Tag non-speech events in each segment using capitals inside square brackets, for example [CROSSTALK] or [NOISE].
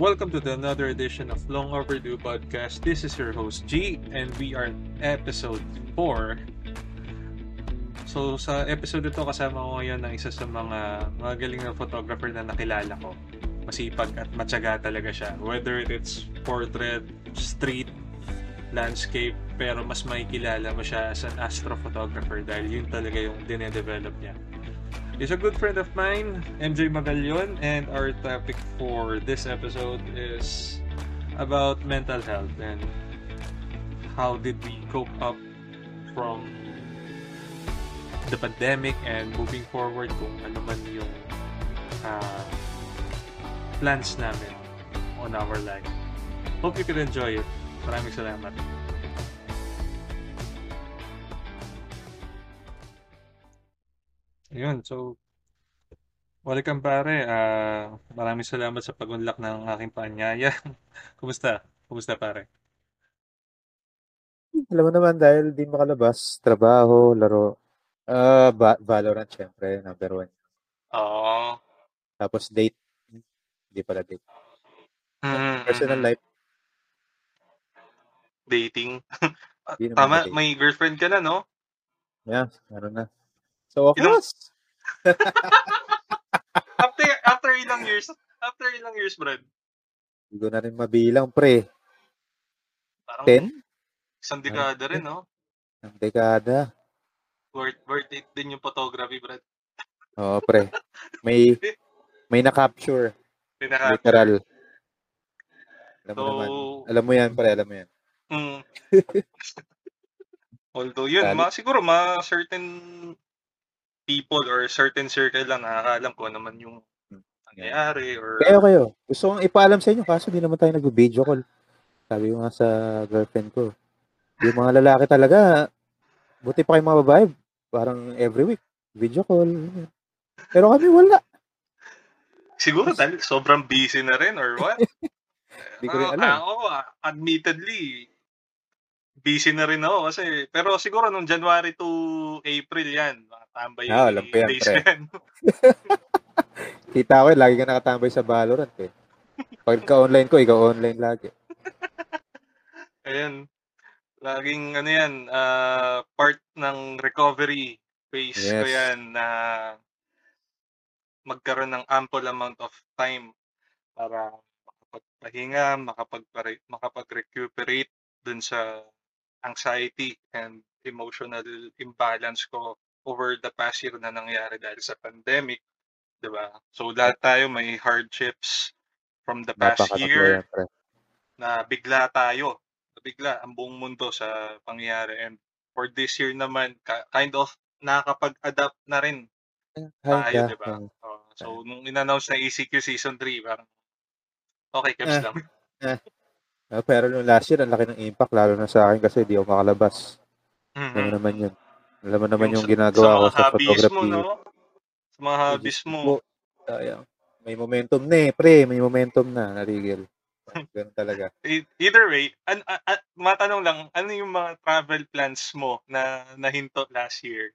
welcome to the another edition of Long Overdue Podcast. This is your host G and we are episode 4. So sa episode ito kasama ko ngayon ng isa sa mga magaling na photographer na nakilala ko. Masipag at matyaga talaga siya. Whether it's portrait, street, landscape, pero mas makikilala mo siya as an astrophotographer dahil yun talaga yung dinedevelop niya. He's a good friend of mine, MJ Magallon, and our topic for this episode is about mental health and how did we cope up from the pandemic and moving forward kung ano man yung uh, plans namin on our life. Hope you can enjoy it. Maraming salamat. Ayun, so welcome pare. Ah, maraming salamat sa pag-unlock ng aking paanyaya. [LAUGHS] Kumusta? Kumusta pare? Alam mo naman dahil di makalabas, trabaho, laro. Ah, ba- Valorant syempre, number one. Oo. Tapos date. Hindi pala date. Mm, Personal mm, life, dating. Ah, naman Tama, date. may girlfriend ka na, no? Yeah, ano na. So, of Ilang- course. [LAUGHS] After after ilang years, after ilang years, Brad? Hindi ko na rin mabilang, pre. Parang 10? isang dekada rin, no? Ang dekada. Worth, worth it din yung photography, Brad. Oo, pre. May, may na-capture. Pinaka, Literal. Alam mo So, naman. Alam mo yan, pre. Alam mo yan. mm. [LAUGHS] Although yun, ma, siguro ma certain people or certain circle lang nakakaalam ko naman yung Hmm. nangyayari or Kayo, kayo. Gusto kong ipaalam sa inyo, kaso di naman tayo nag-video call. Sabi ko nga sa girlfriend ko. Yung mga lalaki talaga, buti pa kayo mga babae, parang every week, video call. Pero kami wala. siguro dahil sobrang busy na rin or what? [LAUGHS] Hindi ko rin Ah, alam. Ako, ah, admittedly, busy na rin ako kasi, pero siguro nung January to April yan, mga tambay Ah, alam ko yan, days pre. yan. [LAUGHS] Kita ko lagi ka nakatambay sa Valorant eh. Pagka online ko, ikaw online lagi. [LAUGHS] Ayan. Laging ano yan, ah, part ng recovery phase ko Yes. yan na magkaroon ng ample amount of time para makapagpahinga, makapag makapag-recuperate dun sa anxiety and emotional imbalance ko over the past year na nangyari dahil sa pandemic, 'di ba? So lahat tayo may hardships from the past year yan, na bigla tayo, bigla ang buong mundo sa pangyayari. And for this year naman, kind of nakakapag-adapt na rin tayo, di ba? Oh, so, nung in-announce na ECQ Season 3, parang, okay, caps Eh. lang. Ah, pero nung last year, ang laki ng impact, lalo na sa akin kasi di ako makalabas. Alam mo Mhm. naman yun. Alam mo naman yung, sa- ginagawa sa ko sa photography. mo, no? Sa mga hobbies mo. May momentum na eh, pre. May momentum na, narigil. Ganun talaga. [LAUGHS] E- Either way, an, a- a- matanong lang, ano yung mga travel plans mo na nahinto last year?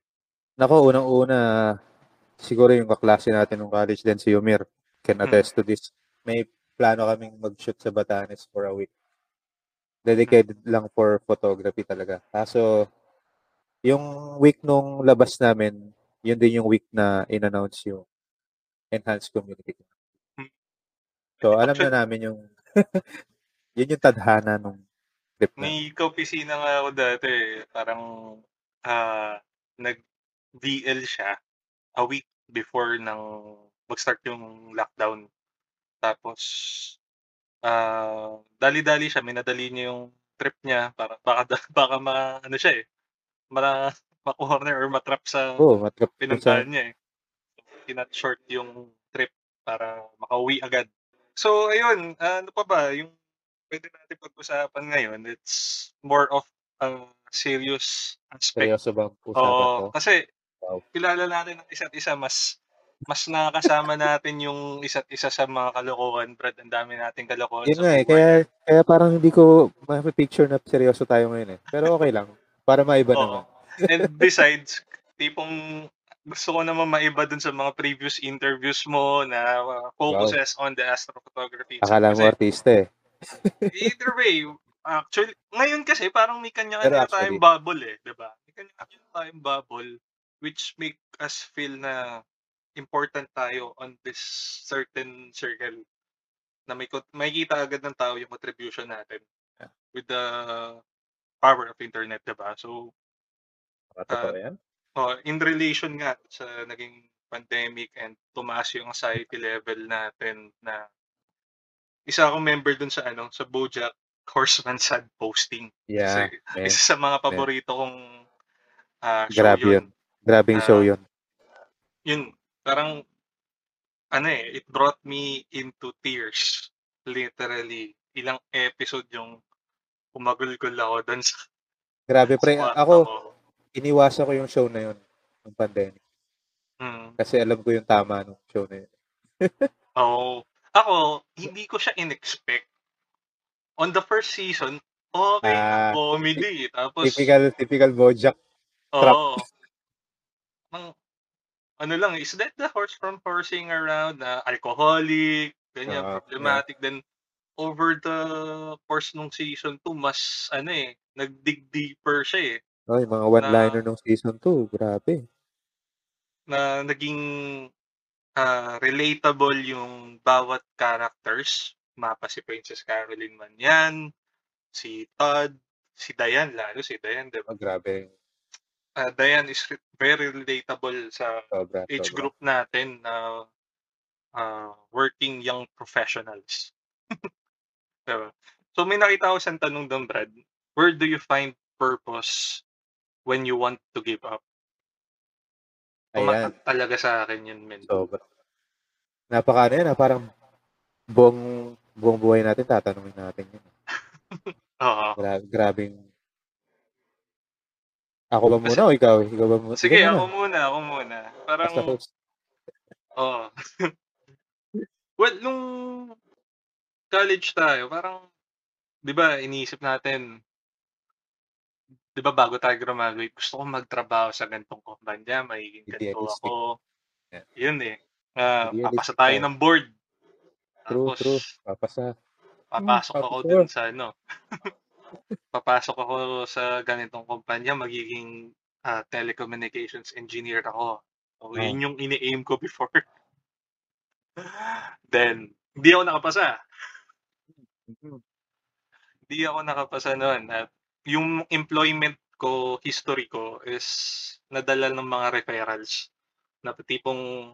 Nako, unang-una, siguro yung kaklase natin ng college din, si Yumir, can Hmm. attest to this. May plano kaming mag-shoot sa Batanes for a week. Dedicated lang for photography talaga. Kaso, yung week nung labas namin, yun din yung week na in-announce yung enhanced community. Hmm. So, alam Actually- na namin yung [LAUGHS] yun yung tadhana nung trip na. May kaopisina nga ako dati, eh. parang ah nag-VL siya a week before nang mag-start yung lockdown. Tapos, ah dali-dali siya, minadali niya yung trip niya para baka [LAUGHS] baka ma ano siya eh, mara [LAUGHS] ma-corner or matrap sa Oo, oh, matrap ko sa pinuntahan niya eh. Kinat short yung trip para makauwi agad. So, ayun, ano pa ba, yung pwede natin pag-usapan ngayon, it's more of a serious aspect. seryoso bang usapan Oo, to? kasi Wow. kilala natin ang isa't isa, mas mas nakakasama [LAUGHS] natin yung isa't isa sa mga kalokohan, Brad. Ang dami nating kalokohan Yun sa nga eh, buhay. kaya, kaya parang hindi ko ma-picture na seryoso tayo ngayon eh. Pero okay lang. Para maiba Oo. naman. [LAUGHS] And besides, tipong gusto ko naman maiba dun sa mga previous interviews mo na uh, focuses on the astrophotography. Akala mo artista eh. [LAUGHS] either way, actually, ngayon kasi parang may kanya-kanya tayong bubble eh, di ba? May kanya-kanya tayong bubble which make us feel na important tayo on this certain circle na may kot- makikita agad ng tao yung contribution natin with the power of internet, di ba? So, uh, yan. oh, in relation nga sa naging pandemic and tumaas yung anxiety level natin na isa akong member dun sa ano, sa Bojack Horseman [LAUGHS] sad posting. Yeah, Kasi man. isa sa mga man. paborito kong ah, show Grabe yun. yun. Grabing show Ah, yun. yun, parang ano eh, it brought me into tears. Literally. Ilang episode yung umagulgol ako doon sa, Grabe sa pre, kwarto ako, ko. iniwasan ko yung show na yun. Yung pandemic. Hmm. Kasi alam ko yung tama ng show na yun. [LAUGHS] Oo. Ako, hindi ko siya in-expect. On the first season, okay Ah, comedy. Tapos, typical, typical Bojack trap. oo. Ang, ano lang, is that the horse from horsing around na alcoholic, ganyan, yeah. problematic. Then, over the course nung season 2, mas, ano eh, nag-dig deeper siya eh. Oh, yung mga Na, one-liner ng season 2, grabe. na naging ah, relatable yung bawat characters. Mapa si Princess Caroline man yan, si Todd, si Diane lalo, si Diane, di ba? Oh, grabe. Ah, Diane is re- very relatable sa Sobra, age sobra. group natin na ah, working young professionals. [LAUGHS] Diba? So may nakita ko siyang tanong doon, Brad. Where do you find purpose when you want to give up? Ayan, Tumatak talaga sa akin yun, men. sobra. Napaka ano yan, ah, parang buong, buong buhay natin, tatanungin natin yun. [LAUGHS] Oo. Gra- grabing, ako ba Kasi, muna o ikaw? Ikaw ba muna? sige, Ikaw muna. ako muna, ako muna. Parang, host. oo. [LAUGHS] well, nung college tayo, parang, di ba, iniisip natin, di ba, bago tayo graduate, gusto ko magtrabaho sa ganitong kumpanya, magiging ganito Idealistic. ako. Yeah. Yun eh. Ah, papasa Idealistic tayo tayo. ng board. True, Tapos, true. Papasa. Papasok ako papasa. dun sa ano, [LAUGHS] papasok ako sa ganitong kumpanya, magiging ah, telecommunications engineer ako. So, Oh. yun yung ini-aim ko [LAUGHS] before. Then, hindi ako nakapasa. Hindi ako nakapasa noon. At yung employment ko, history ko, is nadala ng mga referrals. Na tipong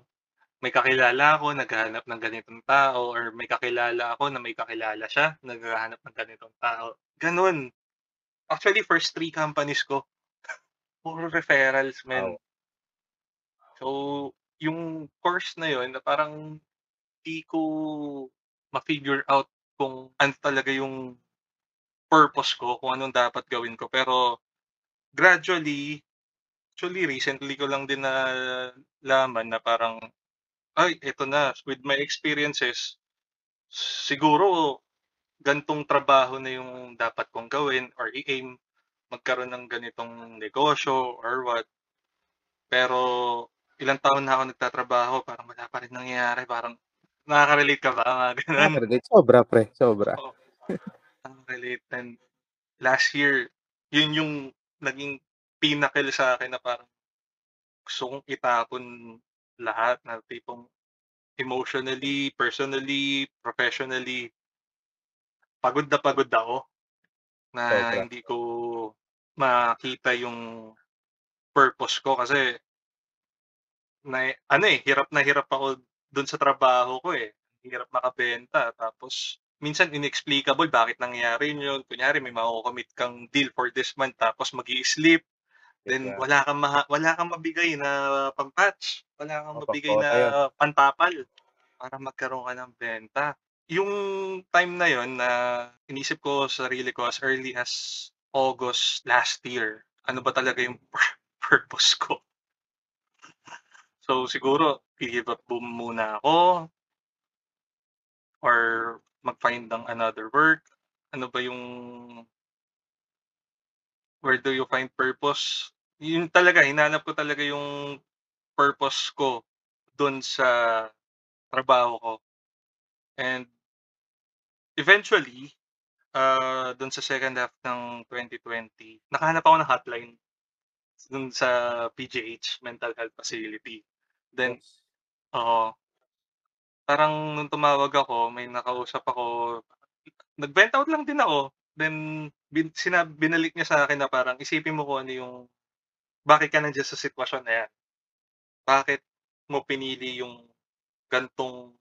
may kakilala ako, naghahanap ng ganitong tao, or may kakilala ako na may kakilala siya, naghahanap ng ganitong tao. Ganun. Actually, first three companies ko, [LAUGHS] puro referrals, men. Wow. So, yung course na yun, na parang di ko ma-figure out kung ano talaga yung purpose ko, kung anong dapat gawin ko. Pero, gradually, actually, recently ko lang din nalaman na parang, ay, eto na, with my experiences, siguro, gantong trabaho na yung dapat kong gawin or i-aim magkaroon ng ganitong negosyo or what. Pero, ilang taon na ako nagtatrabaho, parang wala pa rin nangyayari. Parang, nakaka-relate ka ba? Mga ganun. Nakaka-relate. Sobra, pre. Sobra. Oo, nakaka-relate. And last year, yun yung naging pinnacle sa akin na parang gusto kong itapon lahat na tipong emotionally, personally, professionally, pagod na pagod ako na Sobra. hindi ko makita yung purpose ko kasi na ano eh, hirap na hirap ako doon sa trabaho ko eh. Hirap makabenta. Tapos, minsan inexplicable bakit nangyayari yun. Kunyari, may makukomit kang deal for this month tapos mag sleep Then, Yeah. wala kang, maha- wala kang mabigay na pampatch. Wala kang Oh, mabigay pangkota na pantapal para magkaroon ka ng benta. Yung time na yon na inisip ko sa sarili ko as early as August last year, ano ba talaga yung [LAUGHS] purpose ko? So siguro, i-give up boom muna ako or mag-find ng another work. Ano ba yung where do you find purpose? Yun talaga, hinanap ko talaga yung purpose ko dun sa trabaho ko. And eventually, uh, dun sa second half ng 2020, nakahanap ako ng hotline dun sa PGH, Mental Health Facility. Then, oo. parang nung tumawag ako, may nakausap ako, nag-vent out lang din ako. Then, bin, sinab, binalik niya sa akin na parang isipin mo kung ano yung, bakit ka nandiyan sa sitwasyon na yan? Bakit mo pinili yung gantong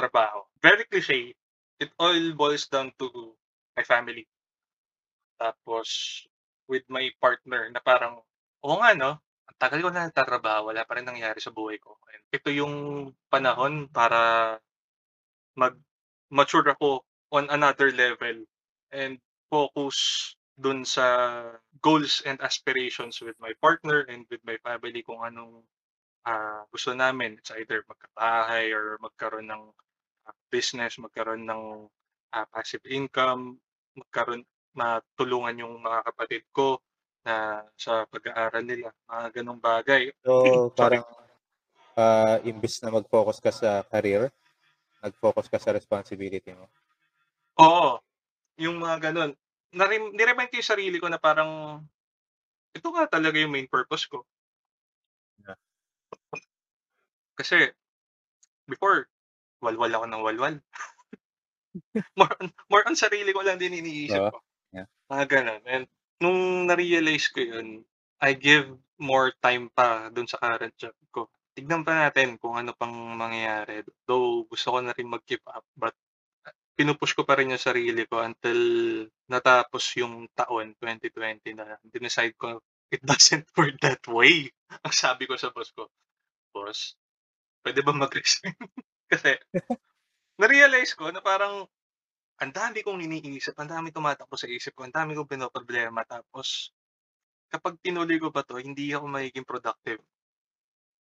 trabaho? Very cliche. It all boils down to my family. Tapos, with my partner na parang, oo nga no, ang tagal ko na nagtatrabaho, wala pa rin nangyari sa buhay ko. And ito yung panahon para mag-mature ako on another level and focus dun sa goals and aspirations with my partner and with my family kung anong uh, gusto namin. It's either magkabahay or magkaroon ng uh, business, magkaroon ng uh, passive income, magkaroon matulungan yung mga kapatid ko na sa pag-aaral nila, mga ganong bagay. So, [LAUGHS] parang uh, imbis na mag-focus ka sa career, nag-focus ka sa responsibility mo? Oo. Yung mga ganun. Narim, niremind ko yung sarili ko na parang ito nga talaga yung main purpose ko. Yeah. Kasi before, walwal ako ng walwal. [LAUGHS] more, on, more on sarili ko lang din iniisip Oo. ko. Yeah. Mga ganun. And nung na-realize ko yun, I give more time pa dun sa current job ko. Tignan pa natin kung ano pang mangyayari. Though gusto ko na rin mag-keep up, but pinupush ko pa rin yung sarili ko until natapos yung taon 2020 na dinecide ko it doesn't [LAUGHS] work that way. Ang sabi ko sa boss ko, boss, pwede ba mag-resign? [LAUGHS] Kasi [LAUGHS] na-realize ko na parang ang dami kong iniisip, ang dami tumatakbo sa isip ko, ang dami kong pinoproblema. Tapos, kapag tinuloy ko pa to, hindi ako magiging productive.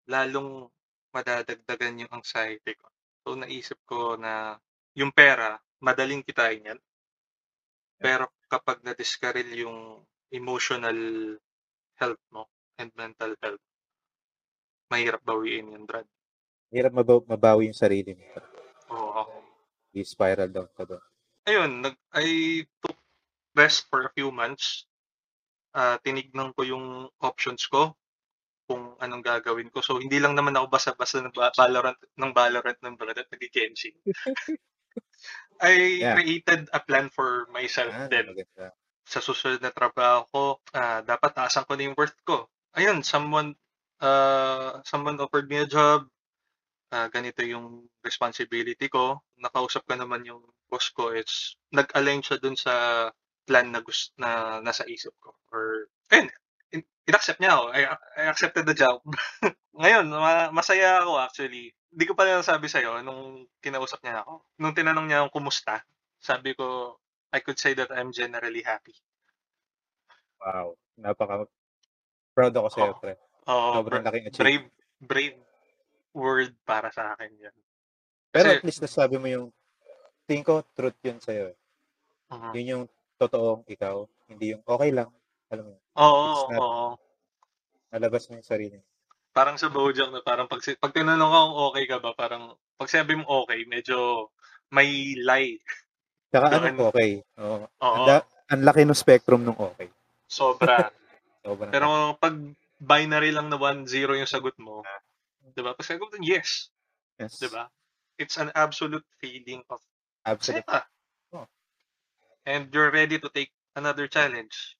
Lalong madadagdagan yung anxiety ko. So, naisip ko na yung pera, madaling kitain yan. Pero kapag na-discarrel yung emotional health mo and mental health, mahirap bawiin yung Brad. Hirap mabaw- mabawi yung sarili mo. Oo. I-spiral down ka doon. Ayun, nag, I took rest for a few months. Uh, tinignan ko yung options ko kung anong gagawin ko. So, hindi lang naman ako basa-basa ng ba- Valorant, ng Valorant ng at nag-Genshin. [LAUGHS] I Yeah. created a plan for myself Ah, then. maganda. sa susunod na trabaho ko, ah, dapat taasan ko na yung worth ko. Ayun, someone uh, someone offered me a job. Ah, ganito yung responsibility ko. Nakausap ka naman yung boss ko. It's nag-align siya dun sa plan na gusto na nasa isip ko. Or ayun, in- in-accept niya ako. I, I accepted the job. [LAUGHS] Ngayon, ma- masaya ako actually. Hindi ko pa rin sabi sa'yo nung kinausap niya ako. Nung tinanong niya akong kumusta, sabi ko, I could say that I'm generally happy. Wow. Napaka proud ako sa'yo, Oo. pre. Oo, Sobrang bra- laking achievement. brave, brave word para sa akin yan. Pero Kasi- at least nasabi mo yung tingin ko truth yun sa'yo. eh. Mhm. Yun yung totoong ikaw. Hindi yung okay lang. Alam mo yun. Oo, not- oo. Nalabas mo yung sarili. Parang sa Bojack na parang pag, pag tinanong ka kung okay ka ba, parang pag sabi mo okay, medyo may lie. Tsaka Yung anong ano- okay? Oo. Oo, Ang, da- ang laki ng spectrum ng okay. sobra. [LAUGHS] Sobrang Pero pag binary lang na 1-0 yung sagot mo, di ba? Pag sagot mo, yes, yes. di ba? It's an absolute feeling of Absolute. saya. Oh. And you're ready to take another challenge.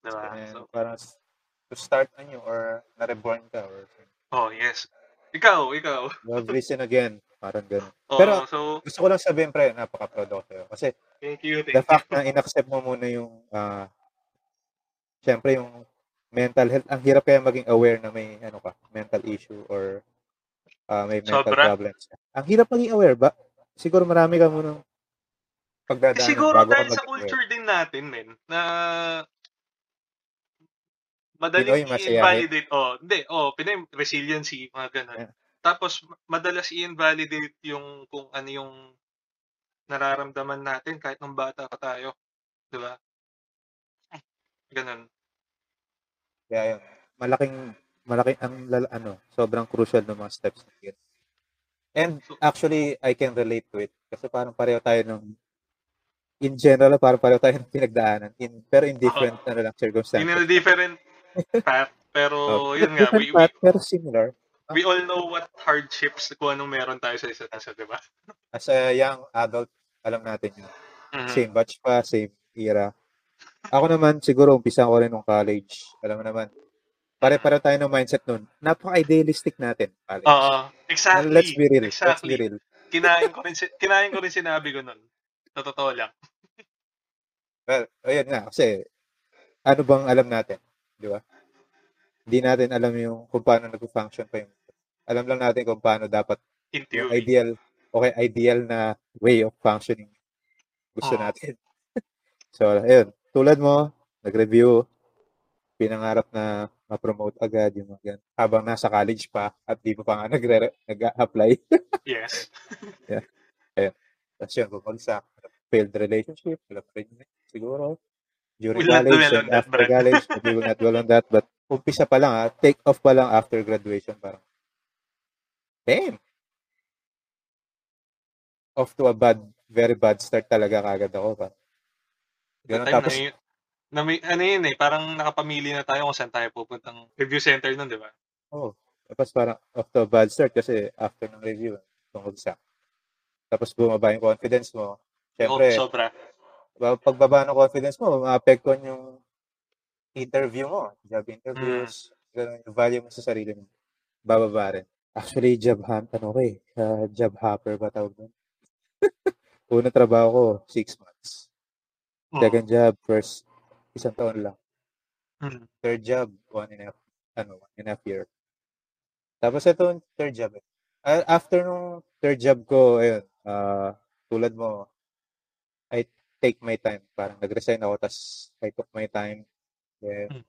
Di ba? And So, parang to start anew or na-reborn ka or oh, yes. Ikaw, ikaw. [LAUGHS] you have risen again. Parang ganun. Oo, Pero- so, Gusto ko lang sabihin, pre, napaka-proud ako sa'yo. Kasi thank you, the thank you. fact na in-accept mo muna yung, ah, syempre yung mental health, ang hirap kaya maging aware na may, ano ka, mental issue or ah, may mental Sobra. problems. Ang hirap maging aware ba? Siguro marami ka munang Eh, pagdadaanan siguro dahil sa culture din natin, men, na madaling Pinoy i-invalidate. Oh, hindi. Oh, Pinoy resiliency, mga ganun. Yeah. Tapos, madalas i-invalidate yung kung ano yung nararamdaman natin kahit nung bata pa tayo. Di ba? Ganun. Kaya yun, malaking malaki ang lala- ano, sobrang crucial ng mga steps na yun. And actually, I can relate to it. Kasi parang pareho tayo ng in general, parang pareho tayo ng pinagdaanan. In, pero in different ano lang, circumstances. In a different path, pero [LAUGHS] Oh, yun nga, different we, we, path, pero similar. we all know what hardships kung anong meron tayo sa isa't isa, di ba? [LAUGHS] As a young adult, alam natin yun. Mhm. Same batch pa, same era. Ako naman, siguro, umpisa ko rin nung college. Alam mo naman, pare-pare tayo ng mindset nun. Napaka-idealistic natin, college. Oo, exactly. Let's be real. Let's Exactly. be real. Kinain ko rin, kinain ko rin sinabi ko nun. Sa totoo lang. Well, ayun nga, kasi ano bang alam natin? Di ba? Hindi natin alam yung kung paano nag-function pa yung alam lang natin kung paano dapat yung ideal okay ideal na way of functioning gusto Oo. natin. [LAUGHS] so, ayun, tulad mo, nag-review, pinangarap na ma-promote agad yung mga ganun. Habang nasa college pa at di mo pa nga nagre- nag-apply. [LAUGHS] Yes. [LAUGHS] Tapos yun, bumagsak. Failed relationship, wala pa rin yun. Siguro, during We'll college and that, after Brent. college, [LAUGHS] we will not dwell on that. But umpisa pa lang ha, take off pa lang after graduation. Parang, damn! Off to a bad, very bad start talaga kagad ako. Parang, That ganun. Tapos, na, na may, ano yun eh, parang nakapamili na tayo kung saan tayo pupuntang review center nun, di ba? oh, tapos parang off to a bad start kasi after ng review, bumagsak. Tapos bumaba yung confidence mo. Siyempre, Oh, sobra. Ba- pagbaba ng confidence mo, maapektuhan yung interview mo, job interviews, ganun, yung value mo sa sarili mo. Bababa rin. Actually, job hunt, ano ko eh, uh, job hopper ba tawag doon? [LAUGHS] Unang trabaho ko, six months. Oo. Second job, first, isang taon lang. Mm. Third job, one and a half, ano, one and a half year. Tapos ito, yung third job. Ah, After nung third job ko, ayun, ah, tulad mo, I take my time. Parang nag-resign ako, tas I took my time. Then,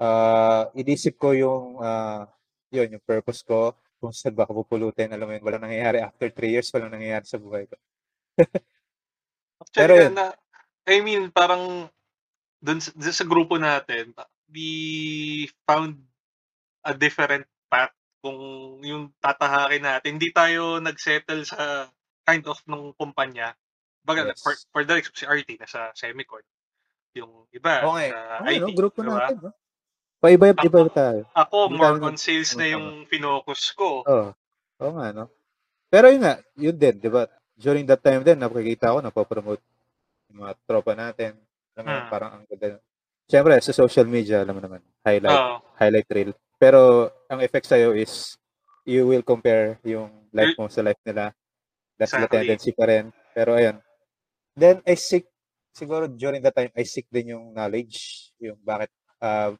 ah, inisip ko yung, ah, yun, yung purpose ko, kung saan ba ako pupulutin. Alam mo yun, walang nangyayari. After three years, walang nangyayari sa buhay ko. [LAUGHS] Actually, Pero yun. na, I mean, parang dun, sa- dun sa grupo natin, we found a different path kung yung tatahakin natin. Hindi tayo nagsettle sa kind of nung kumpanya. Baga, Yes. for, for the si RT, nasa Semicon. Yung iba, Okay. sa Okay, IT. no? Grupo diba? natin, no? Paiba-iba tayo. Ako, Hindi more tayo on sales na yung finocus ko. Oo. Oo nga, no? Pero yun nga, yun din, di ba? During that time din, nakikita ko, napopromote yung mga tropa natin. Alam mo, Hmm. parang ang ganda. Siyempre, sa social media, alam mo naman, highlight, Oo. highlight reel. Pero, ang effect sa'yo is, you will compare yung life mo sa life nila. That's the Exactly. tendency pa rin. Pero, ayun. Then, I seek, siguro during that time, I seek din yung knowledge, yung bakit, uh,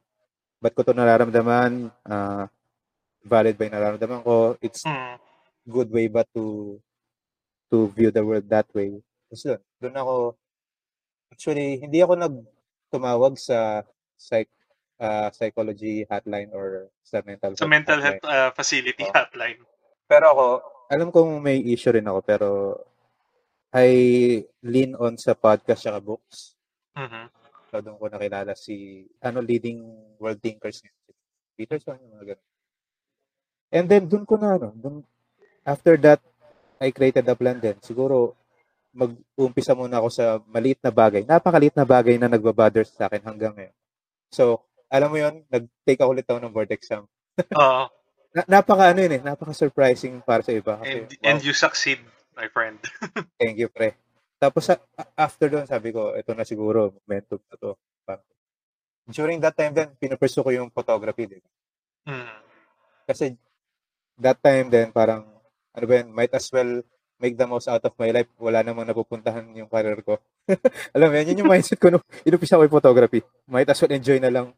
ba't ko to nararamdaman, ah, valid ba yung nararamdaman ko, it's Mm. good way ba to to view the world that way. Tapos doon, doon ako, actually, hindi ako nag tumawag sa psych, ah, psychology hotline or sa mental Sa health mental hotline. health uh, facility Oo. hotline. Pero ako, alam kong may issue rin ako, pero I lean on sa podcast at books. Mhm. So, doon ko nakilala si, ano, leading world thinkers. Si Peterson, yung mga ganun. And then, doon ko na, ano, dun, after that, I created a plan din. Siguro, mag-umpisa muna ako sa maliit na bagay. Napakaliit na bagay na nagbabother sa akin hanggang ngayon. So, alam mo yon nag-take ako ulit ako ng board exam. [LAUGHS] Oo. Na, napaka, ano yun eh, napaka-surprising para sa iba. Kasi, and, wow, and you succeed, my friend. [LAUGHS] thank you, pre. Tapos, after doon, sabi ko, ito na siguro, momentum na to. During that time din, pinupursue ko yung photography. Di ba? Mm. Kasi that time din, parang, ano ba yun, might as well make the most out of my life. Wala namang napupuntahan yung career ko. [LAUGHS] Alam mo yun, yun yung mindset ko nung inumpisa ko yung photography. Might as well enjoy na lang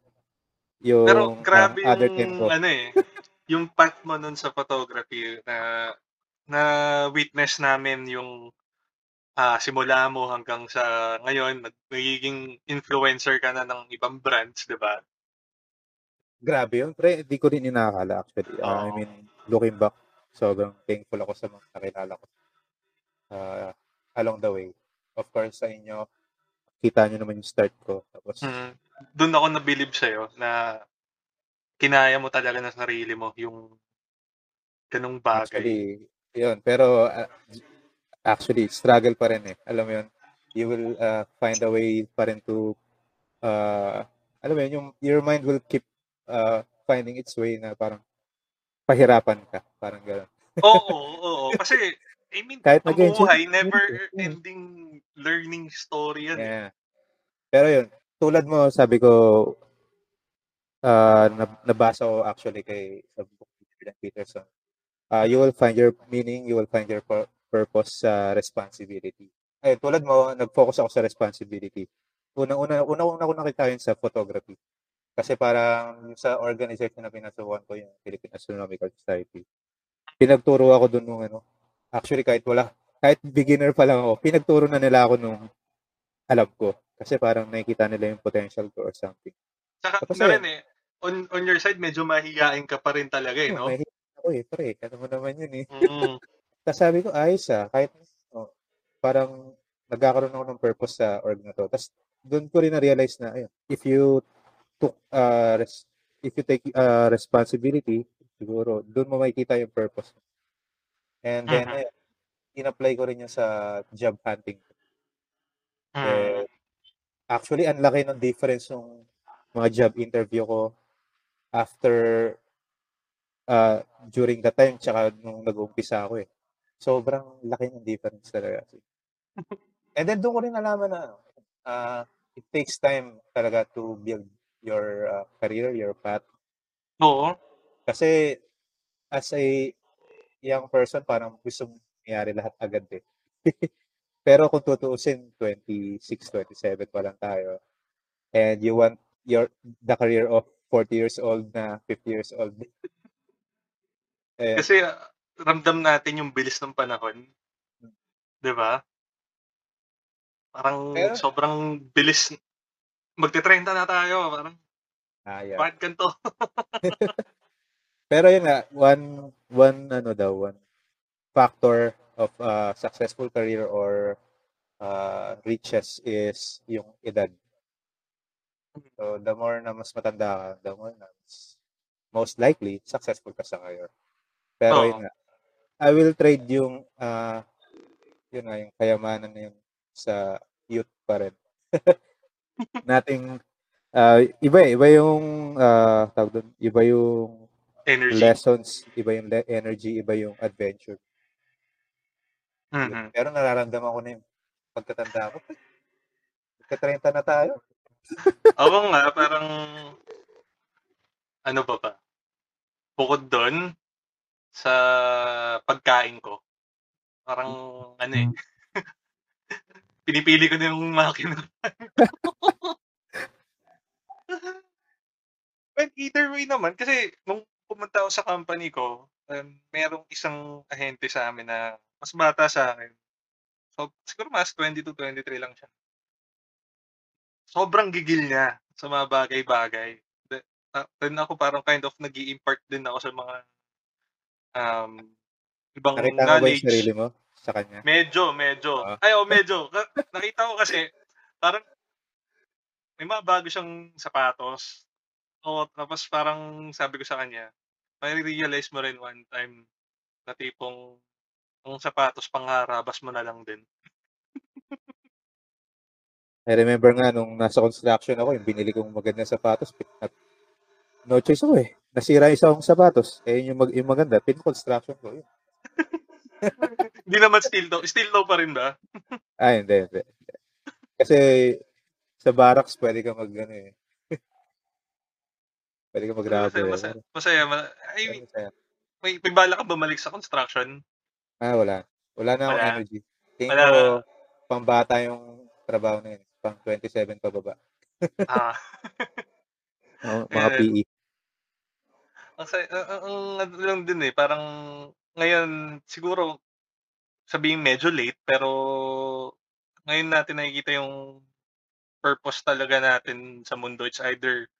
yung Pero grabe um, other yung ko. ano eh, [LAUGHS] yung path mo nun sa photography na na witness namin yung ah, simula mo hanggang sa ngayon nagiging influencer ka na ng ibang brands, 'di ba? Grabe yun. Pre, di ko rin inakala actually. Uh, I Oo. mean, looking back, sobrang thankful ako sa mga nakilala ko uh, along the way. Of course, sa inyo, kita nyo naman yung start ko. Tapos, Mm. Doon ako nabilib sa na kinaya mo talaga ng sarili mo yung ganung bagay. Actually, yun. Pero uh, actually, struggle pa rin eh. Alam mo yun? You will uh, find a way pa rin to uh, alam mo yun, yung, your mind will keep uh, finding its way na parang pahirapan ka. Parang gano'n. oo, oo. Kasi, I mean, Kahit nag-enjoy buhay, never ending learning story yan. eh. Yeah. Pero yun, tulad mo, sabi ko, uh, nab- nabasa ko actually kay sa book ni Jordan Peterson. Uh, you will find your meaning, you will find your pur- purpose sa responsibility. Ay, tulad mo, nag-focus ako sa responsibility. Unang-una, unang-una ko nakita yun sa photography. Kasi parang sa organization na pinasukan ko yung Philippine Astronomical Society. Pinagturo ako doon nung ano. Actually, kahit wala, kahit beginner pa lang ako, pinagturo na nila ako nung alam ko. Kasi parang nakikita nila yung potential ko or something. Saka, Tapos na rin eh, on, on your side, medyo mahihain ka pa rin talaga eh, no? May ako eh, pre. Ano mo naman yun eh. Mm. [LAUGHS] Tapos sabi ko, ayos ah. Kahit, oh, parang nagkakaroon ako ng purpose sa org na to. Tapos doon ko rin na-realize na, ayun, if you took, uh, res- if you take uh, responsibility, siguro, doon mo makikita yung purpose. And then, Mhm. ayun, in-apply ko rin yun sa job hunting. Mm. Eh, actually, ang laki ng difference ng mga job interview ko after uh, during the time tsaka nung nag-umpisa ako eh. Sobrang laki ng difference talaga. [LAUGHS] And then doon ko rin nalaman na uh, it takes time talaga to build your uh, career, your path. Oo. Kasi as a young person, parang gusto mong mangyari lahat agad eh. [LAUGHS] Pero kung tutuusin, 26, 27 pa lang tayo. And you want your the career of 40 years old na 50 years old. [LAUGHS] eh, Kasi ah, ramdam natin yung bilis ng panahon. 'Di ba? Parang Pero- sobrang bilis. Magte-30 na tayo. Parang, ah, yeah. bakit ganito? [LAUGHS] Pero yun nga, one, one, ano daw, one factor of uh, successful career or uh, riches is yung edad. So, the more na mas matanda ka, the more na mas, most likely, successful ka sa career. Pero Oo. yun nga, I will trade yung, uh, yun nga, yung kayamanan na yun sa youth pa rin. [LAUGHS] Nating, uh, iba eh, iba yung, uh, tawag doon, iba yung Energy. lessons, iba yung le- energy, iba yung adventure. Mhm. Pero nararamdaman ko na yung pagkatanda ko. Magka-30 na tayo. [LAUGHS] Oo nga, parang, ano ba ba? Bukod doon, sa pagkain ko, parang, ano eh, [LAUGHS] pinipili ko na yung makina. [LAUGHS] Well, either way naman, kasi nung pumunta ako sa company ko, um, merong isang ahente sa amin na mas bata sa akin. So, siguro mas 22, 23 lang siya. Sobrang gigil niya sa mga bagay-bagay. The- ah, Then ako parang kind of nag impart din ako sa mga um, ibang Nakita mo ba yung knowledge. sarili mo sa kanya? Medyo, medyo. Oo. Ay, oh, medyo. Nakita ko kasi, parang, may mga bago siyang sapatos. O, tapos parang sabi ko sa kanya, may realize mo rin one time na tipong ang sapatos pangharabas mo na lang din. I remember nga nung nasa construction ako, yung binili kong magandang sapatos, pin- no choice ako eh. Nasira yung isa kong sapatos. Eh, yun yung, mag, yung maganda, pin-construction ko. Yun. [LAUGHS] Hindi naman steel toe. Steel toe pa rin ba? Ah, hindi. hindi. Kasi sa barracks, pwede ka mag, ano eh. Pwede ka mag-rubber. Masaya, masaya. masaya. I mean, Masaya. may, may bala ka bumalik sa construction? Ah, wala. Wala na akong energy. Tingin Wala ko, na. pambata yung trabaho na yun. Pang 27 pababa. Ah. [LAUGHS] Oo, mga Ayan. PE. ang, ang, ano lang din eh, parang ngayon siguro sabihin medyo late pero ngayon natin nakikita yung purpose talaga natin sa mundo. It's either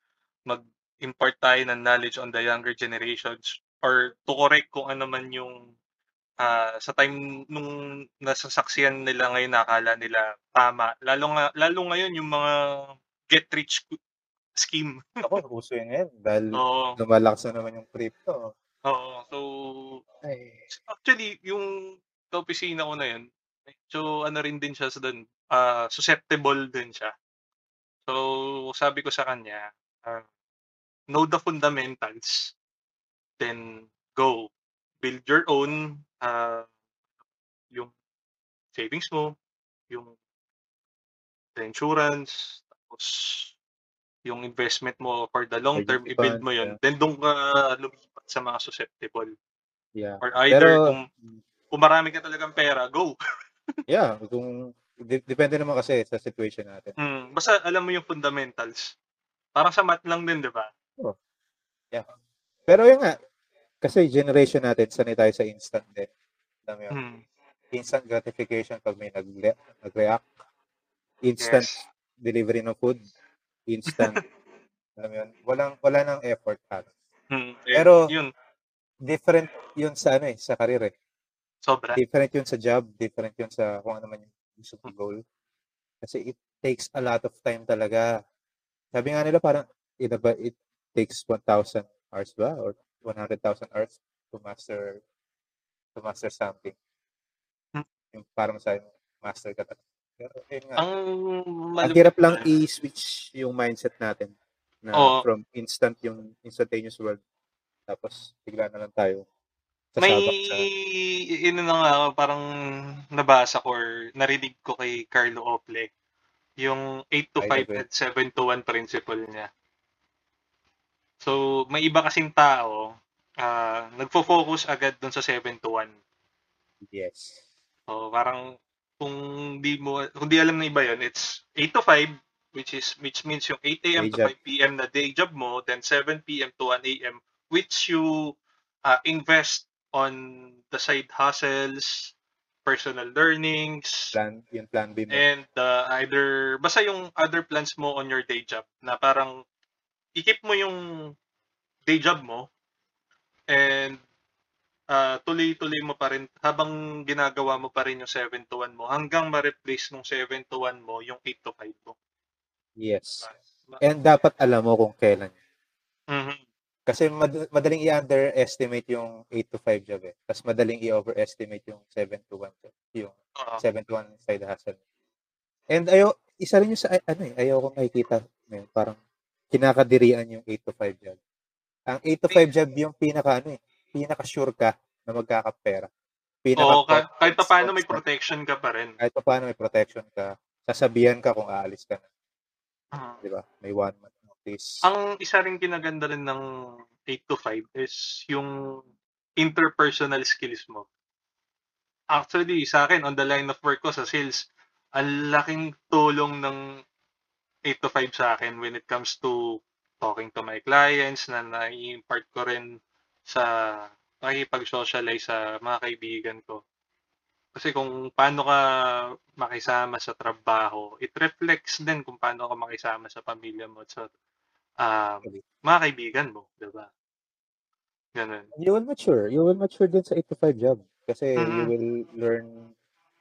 mag-impart tayo ng knowledge on the younger generations or to correct kung ano man yung ah, sa time nung nasasaksiyan nila ngayon nakala nila tama. Lalo nga lalo ngayon yung mga get rich scheme. [LAUGHS] Ako, uso yun ngayon dahil Oo. lumalakas na naman yung crypto. Oo. So, Ay, actually, yung ka-opisina ko na yun, medyo ano rin din siya sa dun, ah, susceptible din siya. So, sabi ko sa kanya, ah, know the fundamentals, then go. Build your own, ah, yung savings mo, yung the insurance, tapos yung investment mo for the long term, i-build mo yun. yeah. Then doon ka lumipat sa mga susceptible. yeah. Or either Pero, kung, kung marami ka talagang pera, go. [LAUGHS] yeah, kung de- depende naman kasi sa situation natin. Mm, basta alam mo yung fundamentals. Parang sa math lang din, di ba? Pero yun nga, kasi generation natin, sanay tayo sa instant din. Alam mo yun? Mm. Instant gratification pag may nag nag-react. Instant Yes. delivery ng food. Instant. [LAUGHS] alam mo yun? Walang, wala nang effort. At Mm. Eh, Pero- yun, different yun sa ano eh, sa career eh. sobra. Different yun sa job, different yun sa kung ano man yung gusto mong goal. Kasi it takes a lot of time talaga. Sabi nga nila parang, it, ba, it takes 1,000 hours ba? Or 100,000 hours to master to master something. Hmm. Yung parang sa master ka talaga. Pero yun nga, Ang ang malupit hirap lang i-switch yung mindset natin na Oo. from instant yung instantaneous world tapos bigla na lang tayo may sa ino na nga parang nabasa ko or narinig ko kay Carlo Ople yung 8 to 5 Ay, diba? at 7 to 1 principle niya. So, may iba kasing tao ah nagfo-focus agad dun sa 7 to 1. yes. So, parang kung di mo kung di alam ng iba 'yon, it's 8 to 5 which is which means yung 8 a.m. To job. 5 p.m. na day job mo, then 7 p.m. to 1 a.m. which you uh, invest on the side hustles, personal learnings, Plan, yung plan B mo. and uh, either basta yung other plans mo on your day job na parang i-keep mo yung day job mo and uh, tuloy-tuloy mo pa rin habang ginagawa mo pa rin yung 7 to 1 mo hanggang ma-replace nung 7 to 1 mo yung 8 to 5 mo. Yes. Ma- And dapat alam mo kung kailan. Mhm. Kasi mad- madaling i-underestimate yung 8 to 5 job eh. Tapos madaling i-overestimate yung 7 to 1 job. Yung Oo. 7 to 1 side hustle. And ayo isa rin yung sa ano eh, ayaw ko nakikita ngayon, parang kinakadirian yung 8 to 5 job. Ang 8 to 5 job yung pinaka ano eh, pinaka sure ka na magkakapera. Pinaka Oo, ka- kahit pa paano may protection ka pa rin. Kahit pa paano may protection ka, sasabihan ka kung aalis ka na, Mhm. di ba? May one month notice. Ang isa rin kinaganda rin ng 8 to 5 is yung interpersonal skills mo. Actually, sa akin, on the line of work ko sa sales, ang laking tulong ng 8 to 5 sa akin when it comes to talking to my clients na nai-impart ko rin sa makikipag-socialize sa mga kaibigan ko. Kasi kung paano ka makisama sa trabaho, it reflects din kung paano ka makisama sa pamilya mo at sa um, mga kaibigan mo, di ba? Ganun. You will mature. You will mature din sa 8 to 5 job. Kasi you Mhm. will learn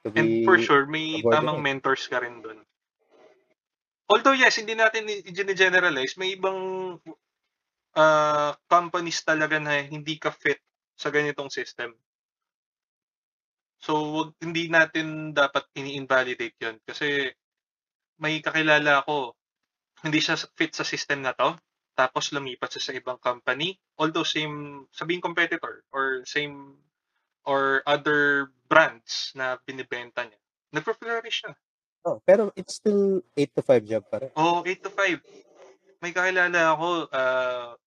to be... And for sure, may tamang mentors ka rin doon. Although yes, hindi natin i-generalize, may ibang uh, companies talaga na hindi ka fit sa ganitong system. So, hindi natin dapat ini-invalidate yon kasi may kakilala ako, hindi siya fit sa system na to, tapos lumipat siya sa ibang company, although same, sabihin competitor, or same, or other brands na binibenta niya. Nagpa-flourish siya. Oh, pero it's still 8 to 5 job pa rin. Oo, 8 to 5. May kakilala ako, ah,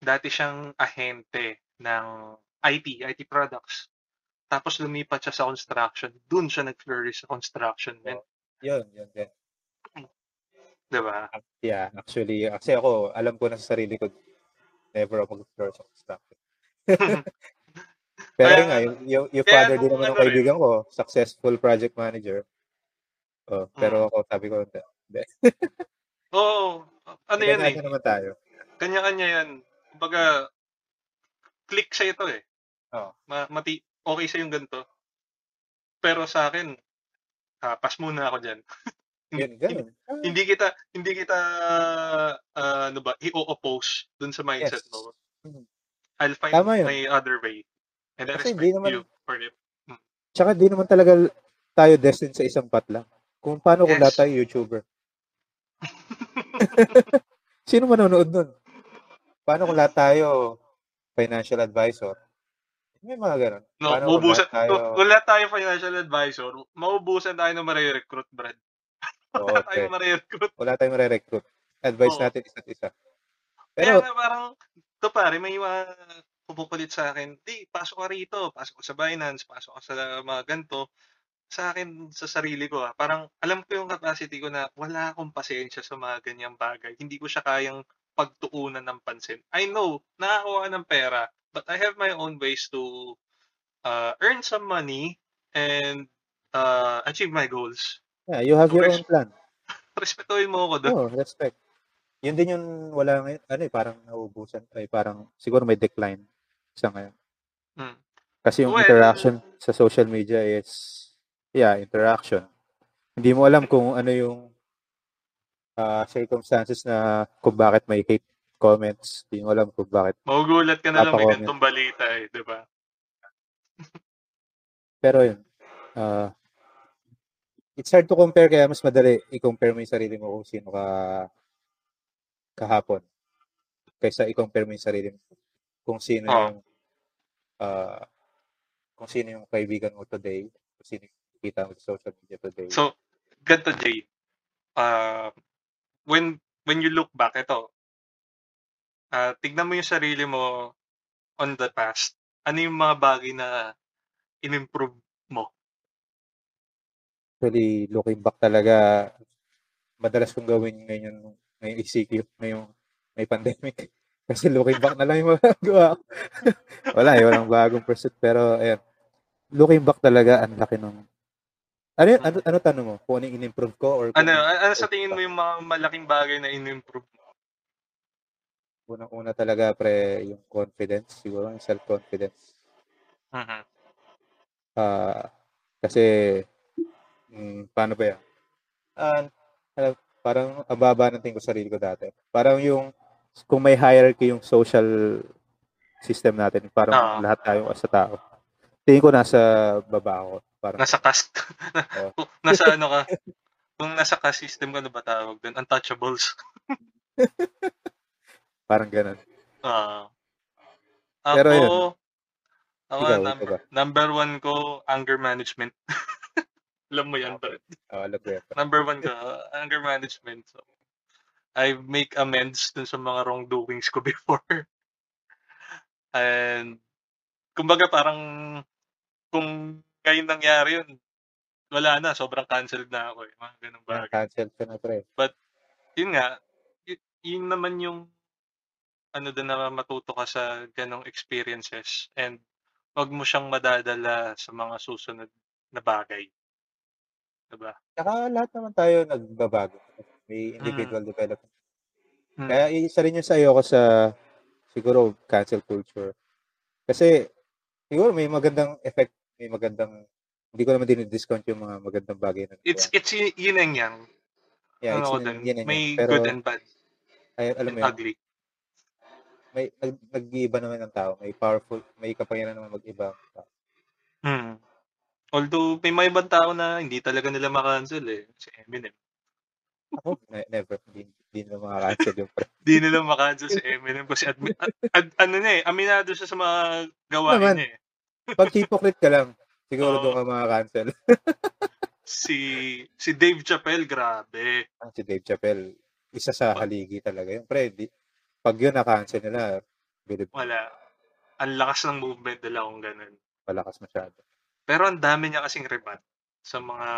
dati siyang ahente ng IT, IT products. Tapos lumipat siya sa construction. Doon siya nag-flourish sa construction. Men. Yun, yun din. [CLEARS THROAT] Diba? Yeah, actually, kasi ako, alam ko na sa sarili ko, never ako mag-floor sa construction. [LAUGHS] Pero yun nga, yung, yung, yung father din naman ng ano kaibigan ko, successful project manager. Oh, pero Mm. ako, sabi ko, hindi. Oo. ano yan eh. Ganyan naman tayo. Kanya-kanya yan. Kumbaga, click sa ito eh. Oo. Ma- mati okay sa yung ganito. Pero sa akin, ah, pass muna ako dyan. [LAUGHS] Yun, ganun. Ah, Hindi kita hindi kita ah, ano ba, i-oppose dun sa mindset Yes. mo. Mhm. I'll find Tama yun. my other way. And I Kasi respect naman- you for it. Tsaka di naman talaga tayo destined sa isang path lang. Kung paano kung Yes. lahat tayo YouTuber. [LAUGHS] Sino manonood nun? Paano kung lahat tayo financial advisor? May mga ganun. No, Paano kung maubusan, lahat tayo... kung wala tayo financial advisor, maubusan tayo ng marirecruit, Brad. [LAUGHS] Wala tayong okay. marirecruit. Wala tayong marirecruit. Advice Oo. natin isa't isa. Kaya Pero, nga parang, to pare, may mga pupukulit sa akin, di, pasok ka rito, pasok ka sa Binance, pasok ka sa mga ganito. Sa akin, sa sarili ko, ah, parang alam ko yung capacity ko na wala akong pasensya sa mga ganyang bagay. Hindi ko siya kayang pagtuunan ng pansin. I know, nakakuha ng pera, but I have my own ways to uh, earn some money and uh, achieve my goals. yeah, you have your Okay. own plan. [LAUGHS] Respetuhin mo ako doon. Oh, respect. Yun din yung wala ngayon, ano eh, parang nauubusan, ay parang siguro may decline sa ngayon. Mm. Kasi yung Well- interaction sa social media is, yeah, interaction. Hindi mo alam kung ano yung ah, circumstances na kung bakit may hate comments. Hindi mo alam kung bakit. Magugulat ka na lang may ganitong balita eh, di ba? [LAUGHS] Pero yun, ah, it's hard to compare kaya mas madali i-compare mo yung sarili mo kung sino ka kahapon kaysa i-compare mo yung sarili mo kung sino Oo. yung ah, kung sino yung kaibigan mo today, kung sino yung kita mo sa social media today. So, ganito Jay, uh, when when you look back, ito, uh, tignan mo yung sarili mo on the past. Ano yung mga bagay na in-improve mo? Actually, looking back talaga, madalas kong gawin ngayon ngayong ECQ, ngayong may pandemic. [LAUGHS] Kasi looking back na lang yung magagawa ko. [LAUGHS] Wala eh, walang bagong pursuit. Pero, ayan, looking back talaga, ang laki nung... Ano, yun? ano, ano tanong mo? Kung ano yung in-improve ko? Or kung Ano, ano sa tingin mo yung mga malaking bagay na in-improve mo? Unang-una talaga, pre, yung confidence. Siguro, yung self-confidence. Mhm. Ah, kasi, mm, paano ba yan? Ah, alam, parang ang baba ng tingin ko sa sarili ko dati. Parang yung, kung may hierarchy yung social system natin, parang Oo. lahat tayo sa tao. Tingin ko nasa baba ako. Parang, Nasa cast. [LAUGHS] Kung nasa ano ka, kung nasa cast system ka, ano ba tawag doon? Untouchables. [LAUGHS] parang ganun. Ah. Pero ako, yun. ako Ikaw, number, ikaw number one ko, anger management. [LAUGHS] Alam mo yan, Okay. Oh, alam ko yan. Number one ko, anger management. So, I make amends dun sa mga wrongdoings ko before. And, kumbaga parang, kung ngayon nangyari yun, wala na, sobrang canceled na ako eh. Mga ganung bagay. Cancel ka na, pre. Yun nga, y- yun naman yung, ano din na matuto ka sa ganong experiences and wag mo siyang madadala sa mga susunod na bagay. Diba? Saka lahat naman tayo nagbabago. May individual development. Hmm. Kaya isa rin yung sa iyo ko sa siguro cancel culture. Kasi siguro may magandang effect, may magandang hindi ko naman din-discount yung mga magandang bagay na. It's it's yin and yang. yeah, ano it's din. yun and May. Pero good and bad ay, alam mo yun, ugly. may nag, nag-iiba naman ng tao. May powerful, may kapangyarihan naman mag-iba. ang tao. Hmm. Although may mga ibang tao na hindi talaga nila makancel eh. Si Eminem. Ako, ne- never. Hindi, hindi na makakancel yung pre. Hindi nila makancel si Eminem kasi admi- ad, ad- ano niya eh, aminado siya sa mga gawain Naman. niya eh. Pag hypocrite ka lang, siguro Oo. doon ka makakancel. Si si Dave Chappelle, grabe. Ang si Dave Chappelle, isa sa haligi talaga. Yung pre, di, pag yun na-cancel nila, bilib, Wala. Ang lakas ng movement nila kung ganun. malakas masyado. Pero ang dami niya kasing rebat sa mga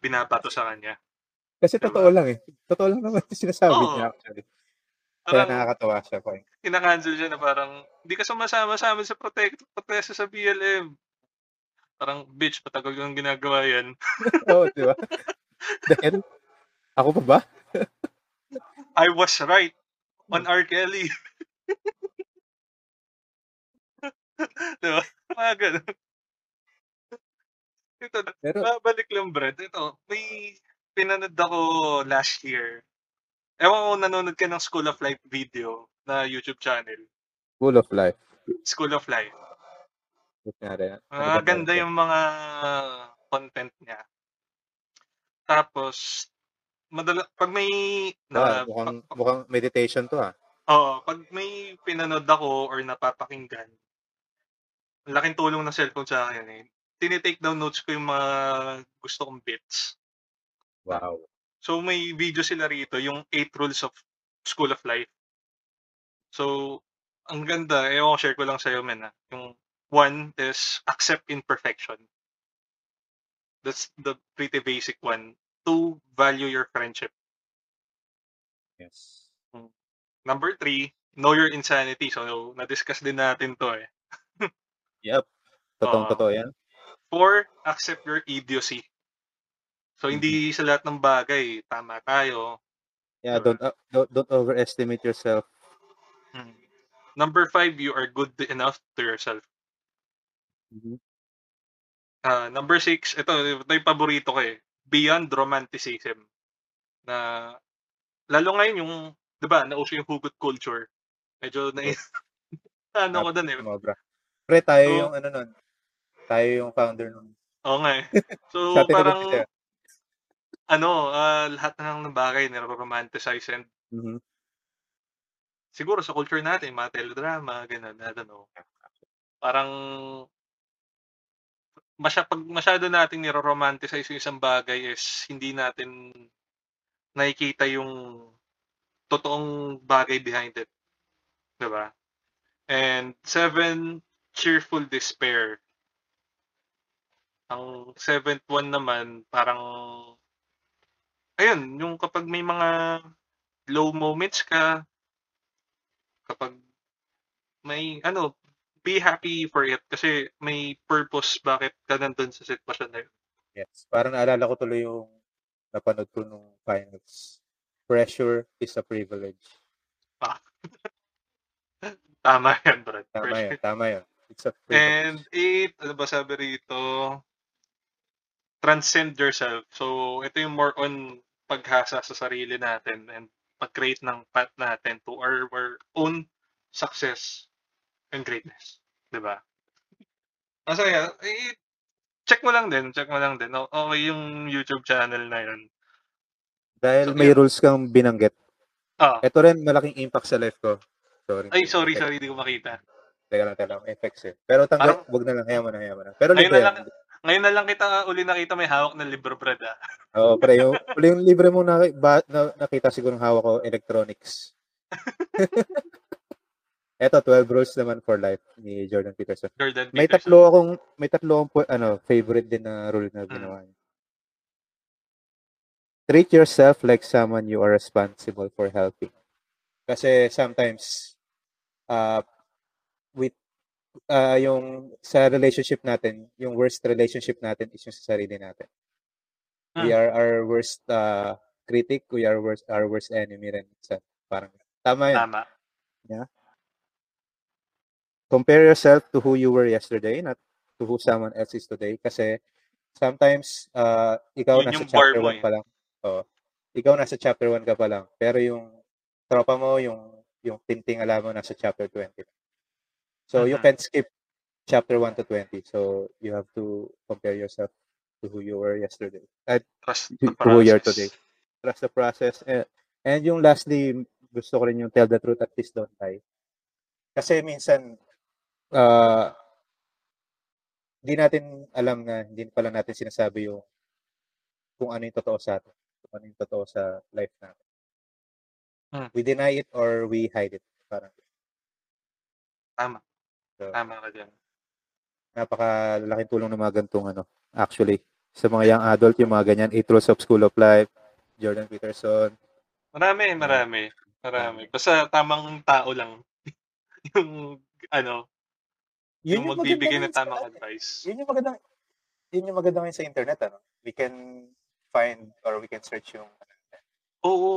binabato sa kanya. Kasi Diba? totoo lang eh. Totoo lang naman yung sinasabi Oo. niya actually. Kaya Parang nakakatawa siya eh. kinakancel siya na parang hindi ka sumasama sa amin sa protect protesta sa BLM. Parang, bitch, patagal ko nang ginagawa yan. [LAUGHS] Oo, di ba? Dahil, ako pa ba? I was right on R. Kelly. [LAUGHS] diba? Mga ganun. Ito, Pero, babalik lang, Brad. Ito, may pinanood ako last year. Ewan ko nanonood ka ng School of Life video na YouTube channel. Full of life. School of Life. Ah, ba ganda yung mga content niya. Tapos, madala, pag may, Ah, na, mukhang, pa- pa- mukhang meditation to ah. oo, pag may pinanood ako or napapakinggan, laking tulong ng cellphone sa akin eh. Tinitake down notes ko yung mga gusto kong bits. Wow. So, may video sila rito, yung 8 Rules of School of Life. So, ang ganda, eh, ako share ko lang sa'yo, men, ah. Yung one is accept imperfection. That's the pretty basic one. Two, value your friendship. Yes. Number three, know your insanity. So, na-discuss din natin to eh. [LAUGHS] Yep. Totoo yan. Four, accept your idiocy. So, hindi sa lahat ng bagay, tama tayo. Yeah, don't, uh, don't don't overestimate yourself. Hmm. Number five, you are good enough to yourself. Mhm. Ah, number six, ito, ito yung paborito ko eh. Beyond romanticism. Na, lalo ngayon yung, di ba, nauso yung hugot culture. Medyo na, [LAUGHS] ano ko dun eh. Sumobra. Pre, tayo So- yung ano nun. Tayo yung founder nun. Oo nga eh. [LAUGHS] So, parang, siya. Ano, ah, lahat ng bagay nire-romanticize and Mhm. siguro sa culture natin, mga teledrama, ganun, I don't know. Parang, masya, pag masyado nating nire-romanticize yung isang bagay is hindi natin nakikita yung totoong bagay behind it. Diba? And seven, cheerful despair. Ang seventh one naman, parang, ayun, yung kapag may mga low moments ka, kapag may, ano, be happy for it kasi may purpose bakit ka nandun sa sitwasyon na yun. Yes. Parang naalala ko tuloy yung napanood ko nung finals. Pressure is a privilege. [LAUGHS] Tama yan, Brad. Tama yun. Tama yun. It's a And privilege. eight, ano ba sabi rito? Transcend yourself. So, ito yung more on paghasa sa sarili natin and pag-create ng path natin to our, our own success and greatness. Diba? Masaya. Eh, check mo lang din. Check mo lang din. Okay yung YouTube channel na yun. Dahil so, may yun. rules kang binanggit. Ah, Ito rin malaking impact sa life ko. Sorry. ay, sorry, sorry. Hindi ko makita. Teka lang, teka lang. Effects eh. Pero tanggap, wag na lang. Hayaan mo na, hayaan mo na. Pero libre na lang, ngayon na lang kita uli nakita may hawak na libro, Brad. Ah. [LAUGHS] Oo, pre. Yung, yung libre mo na, ba, na, nakita siguro ng hawak ko, electronics. [LAUGHS] Eto, 12 rules naman for life ni Jordan Peterson. Jordan May Peterson. tatlo akong may tatlo akong ano, favorite din na rule na ginawa niya. Treat yourself like someone you are responsible for helping. Kasi sometimes uh with uh, yung sa relationship natin, yung worst relationship natin is yung sa sarili natin. We Hmm. are our worst uh, critic, we are worst our worst enemy rin. Sa, parang tama yun. Tama. compare yourself to who you were yesterday, not to who someone else is today. Kasi sometimes, uh, ikaw Yun nasa chapter mo 1 eh. pa lang. Oo. ikaw nasa chapter 1 ka pa lang. Pero yung tropa mo, yung yung tintingala mo nasa chapter 20. So you Mhm. can skip chapter 1 to 20. So you have to compare yourself to who you were yesterday. At Trust the who you are process. today. Trust the process. And, and yung lastly, gusto ko rin yung tell the truth at least don't lie. Kasi minsan, uh, di natin alam na hindi pala natin sinasabi yung kung ano yung totoo sa atin. Kung ano yung totoo sa life natin. Hmm. We deny it or we hide it. Parang Tama. So, Tama ka dyan. napakalaking tulong ng mga gantong ano. Actually, sa mga young adult, yung mga ganyan, Eight Rules of School of Life, Jordan Peterson, Marami, marami. Marami. Basta tamang tao lang. [LAUGHS] yung, ano, yung, maganda magbibigay ng sa- tamang advice. Yun yung magandang yun yung maganda ngayon sa internet ano. We can find or we can search yung ano, Oo.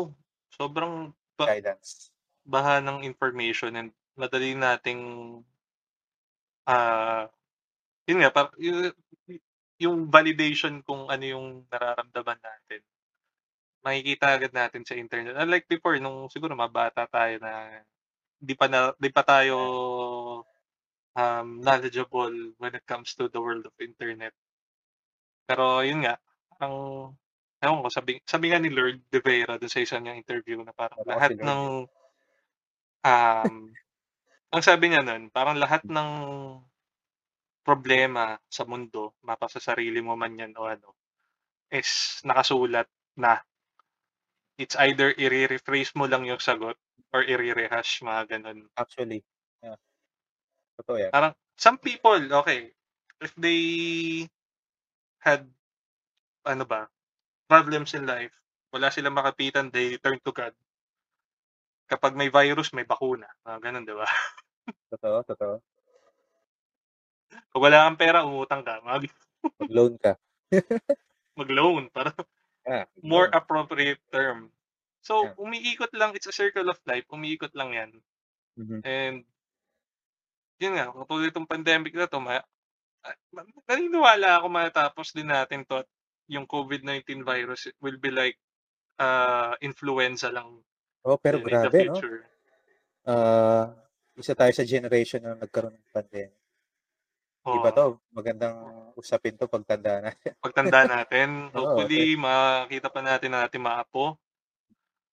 Sobrang ba- guidance. baha ng information and madali nating ah yun nga par, yung, yung validation kung ano yung nararamdaman natin makikita agad natin sa internet. Unlike before nung siguro mga bata tayo na di pa na di pa tayo um, knowledgeable when it comes to the world of internet. Pero yun nga, ang ewan ko, sabi, sabi nga ni Lord De Vera dun sa isa niyang interview na parang Oo, lahat si Lord. ng um, ang sabi niya nun, parang lahat ng problema sa mundo, mapa sa sarili mo man yan o ano, is nakasulat na. It's either i-rephrase mo lang yung sagot or i-rehash, mga ganun. Actually, yeah. Totoo yan. Parang, some people, okay, if they had, ano ba, problems in life, wala silang makapitan, they turn to God. Kapag may virus, may bakuna. Mga ganun, di ba? Totoo, totoo. Pag wala kang pera, umutang ka. Mag, Mag-loan ka. [LAUGHS] mag-loan. Para Ah, more loan. appropriate term. So, Yeah. umiikot lang, it's a circle of life, umiikot lang yan. Mhm. And, yun nga, katulad itong pandemic na to, ma- ma- naniniwala ako matapos din natin to at yung COVID-19 virus will be like uh, influenza lang Oh, pero the grabe, no? Ah, isa tayo sa generation na nagkaroon ng pandemic. Iba Oo. to, magandang usapin to pagtanda natin. [LAUGHS] Pagtanda natin, hopefully makita pa natin na natin maapo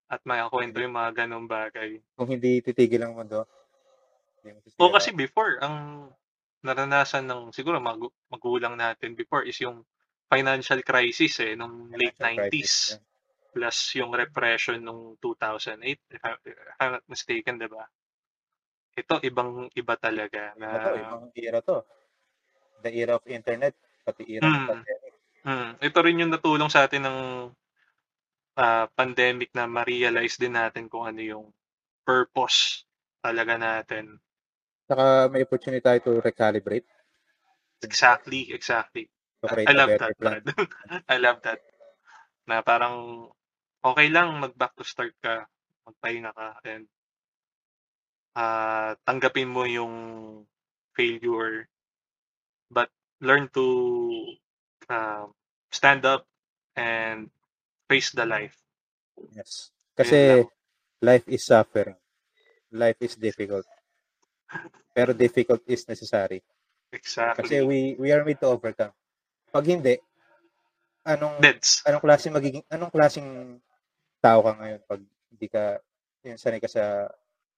at makakwento yung mga ganong bagay. Kung hindi titigil ang mundo, O masisira. kasi before, ang naranasan ng siguro magu- magulang natin before is yung financial crisis eh, nung late Financial 90s. crisis, yeah. Plus yung repression nung 2008, if, I, if I'm not mistaken, di ba? Ito, ibang iba talaga. Na, Iba to, ibang era to. The era of internet, pati era ng Mm. pandemic. Mm, ito rin yung natulong sa atin ng ah, pandemic na ma-realize din natin kung ano yung purpose talaga natin. Saka may opportunity tayo to recalibrate. Exactly, exactly. I, love that. Brad. [LAUGHS] I love that. Na parang okay lang mag-back to start ka, magpahinga ka, and ah, tanggapin mo yung failure, but learn to um, stand up and face the life. Yes. Kasi life is suffering. Life is difficult. Pero difficult is necessary. Kasi Exactly. we we are made to overcome. Pag hindi, anong Deads. anong klaseng magiging anong klaseng tao ka ngayon pag hindi ka yun sanay ka sa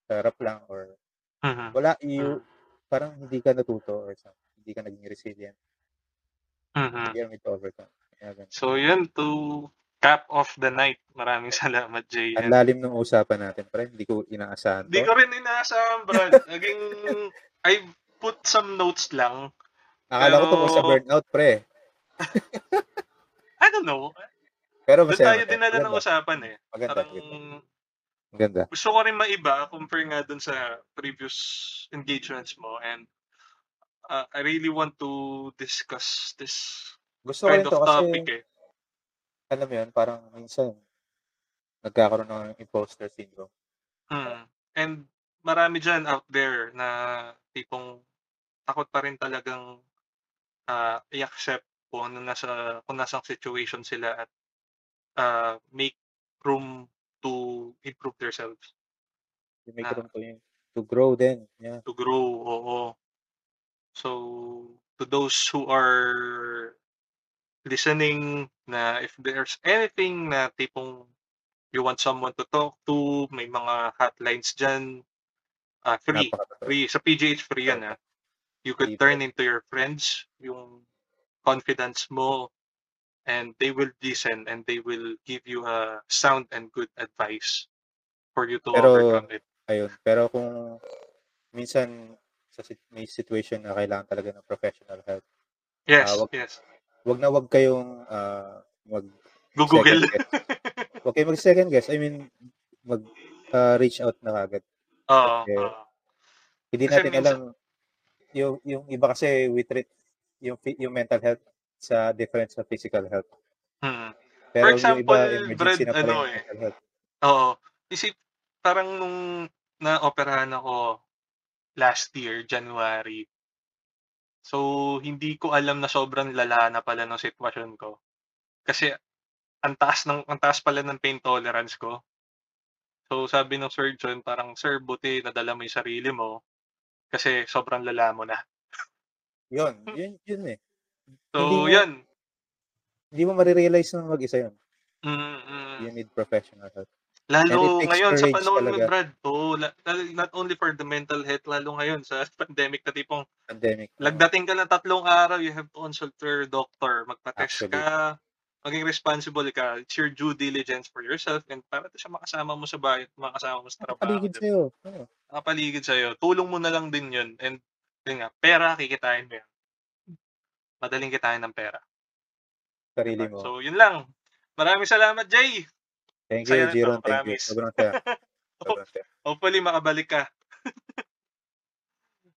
sa harap lang or Mhm. wala you Mm. parang hindi ka natuto or something. Hindi ka naging resilient. Mhm. We are made to overcome. Ganun. So yun, to cap off the night. Maraming [LAUGHS] salamat, Jay. Ang lalim ng usapan natin, pre. Hindi ko inaasahan Di to. ko rin inaasahan, Brad. [LAUGHS] Naging, I put some notes lang. Akala ko tungkol sa Pero, burnout, pre. [LAUGHS] I don't know. Pero Doon tayo dinala ng usapan eh. Maganda. Parang, Maganda. Maganda. gusto ko rin maiba compare nga dun sa previous engagements mo. And uh, I really want to discuss this Gusto ko kind rin of to kasi, topic eh. alam mo yun, parang minsan, nagkakaroon ng imposter syndrome. Mm. And marami dyan out there na tipong takot pa rin talagang uh, i-accept kung ano nasa kung nasang situation sila at uh, make room to improve themselves. You make na room to, to grow then. Yeah. to grow oo. So to those who are listening na if there's anything na tipong you want someone to talk to may mga hotlines dyan. Uh, free free sa PGH free yan ah. You could turn into your friends yung confidence mo and they will listen and they will give you a sound and good advice for you to Pero, overcome it. ayun. Pero kung minsan sa sit- may situation na kailangan talaga ng professional help, Yes, ah, wag, yes. wag na wag kayong ah, mag Google. second guess. Wag kayong mag second guess. I mean, mag ah, reach out na kagad. Oo, Kasi oo. hindi Kasi natin minsan, alam yung yung iba kasi we treat yung yung mental health sa different sa physical health. mm. For Pero yung example, iba Brad, ano yung eh, health. oo, isip, parang nung na-operahan ako last year, January, so hindi ko alam na sobrang lala na pala ng sitwasyon ko. Kasi ang taas ng ang taas pala ng pain tolerance ko. So sabi ng surgeon parang, "Sir buti nadala mo yung sarili mo, kasi sobrang lala mo na." Yun, [LAUGHS] yun yun, eh. Hindi So mo yun. hindi mo mare-realize ng mag-isa yun. Mm, mm. You need professional help. Lalo ngayon sa panahon talaga. Brad, oo, la lalo not only for the mental health, lalo ngayon sa [LAUGHS] pandemic na tipong Pandemic, lagdating ka ng tatlong araw, you have to consult your doctor, magpa-test Actually. ka, maging responsible ka. It's your due diligence for yourself and para siya makasama mo sa bahay, makasama mo sa trabaho, Nakapaligid sa'yo, oo. Nakapaligid sa'yo. Tulong mo na lang din yun and yun nga, pera kikitain mo yan. Madaling kitain ng pera. Sarili mo. So yun lang. Maraming salamat, Jay! Thank you, Jiron. Thank you. Sobrang saya. [LAUGHS] Sobrang saya. Hopefully makabalik ka. [LAUGHS]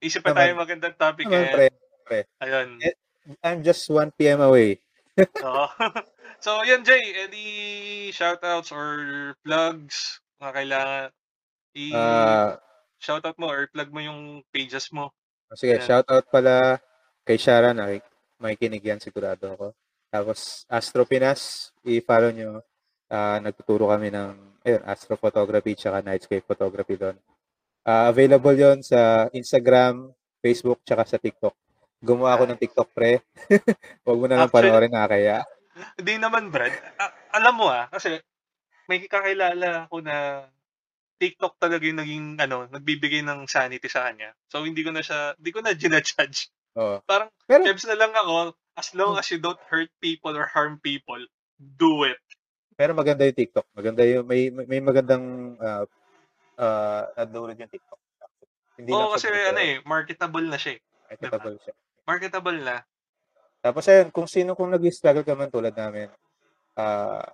Isip pa tayo magandang topic Naman, eh. pre. pre. Ayun. Eh, I'm just 1 PM away. [LAUGHS] Oo. so, yun, Jay. Any shoutouts or plugs na kailangan i Ah, shoutout mo or plug mo yung pages mo? sige, Ayan. shoutout pala kay Shara na may kinig yan sigurado ako. Tapos Astro Pinas, i-follow nyo. Ah, nagtuturo kami ng ayun, astrophotography tsaka nightscape photography doon. Ah, available yon sa Instagram, Facebook, tsaka sa TikTok. Gumawa ako ng TikTok, pre. [LAUGHS] Huwag mo na lang panoorin, nakakaya. Hindi naman, Brad. A- alam mo ah, kasi may kakilala ako na TikTok talaga yung naging, ano, nagbibigay ng sanity sa kanya. So, hindi ko na siya, hindi ko na [LAUGHS] ginajudge. Oo. Parang, Pero, Kebs na lang ako, as long as you don't hurt people or harm people, do it. pero maganda yung TikTok. Maganda yung, may, may magandang uh, uh, nadulad yung TikTok. Hindi Oo, kasi sa ano eh, marketable na siya eh. marketable siya. Marketable na. Tapos ayun, kung sino kung nag-struggle ka man tulad namin, uh,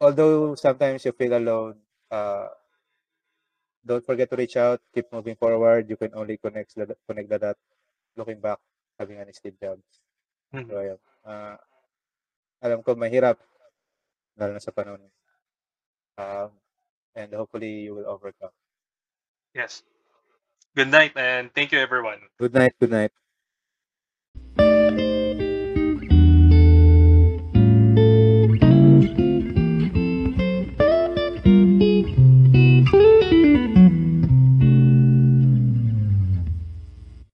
although sometimes you feel alone, uh, don't forget to reach out, keep moving forward. You can only connect the, connect the dot. Looking back, sabi nga ni Steve Jobs. Mhm. So ayun, uh, alam ko mahirap, lalo na sa panahon. Um, and hopefully you will overcome. Yes. Good night and thank you everyone. Good night, good night.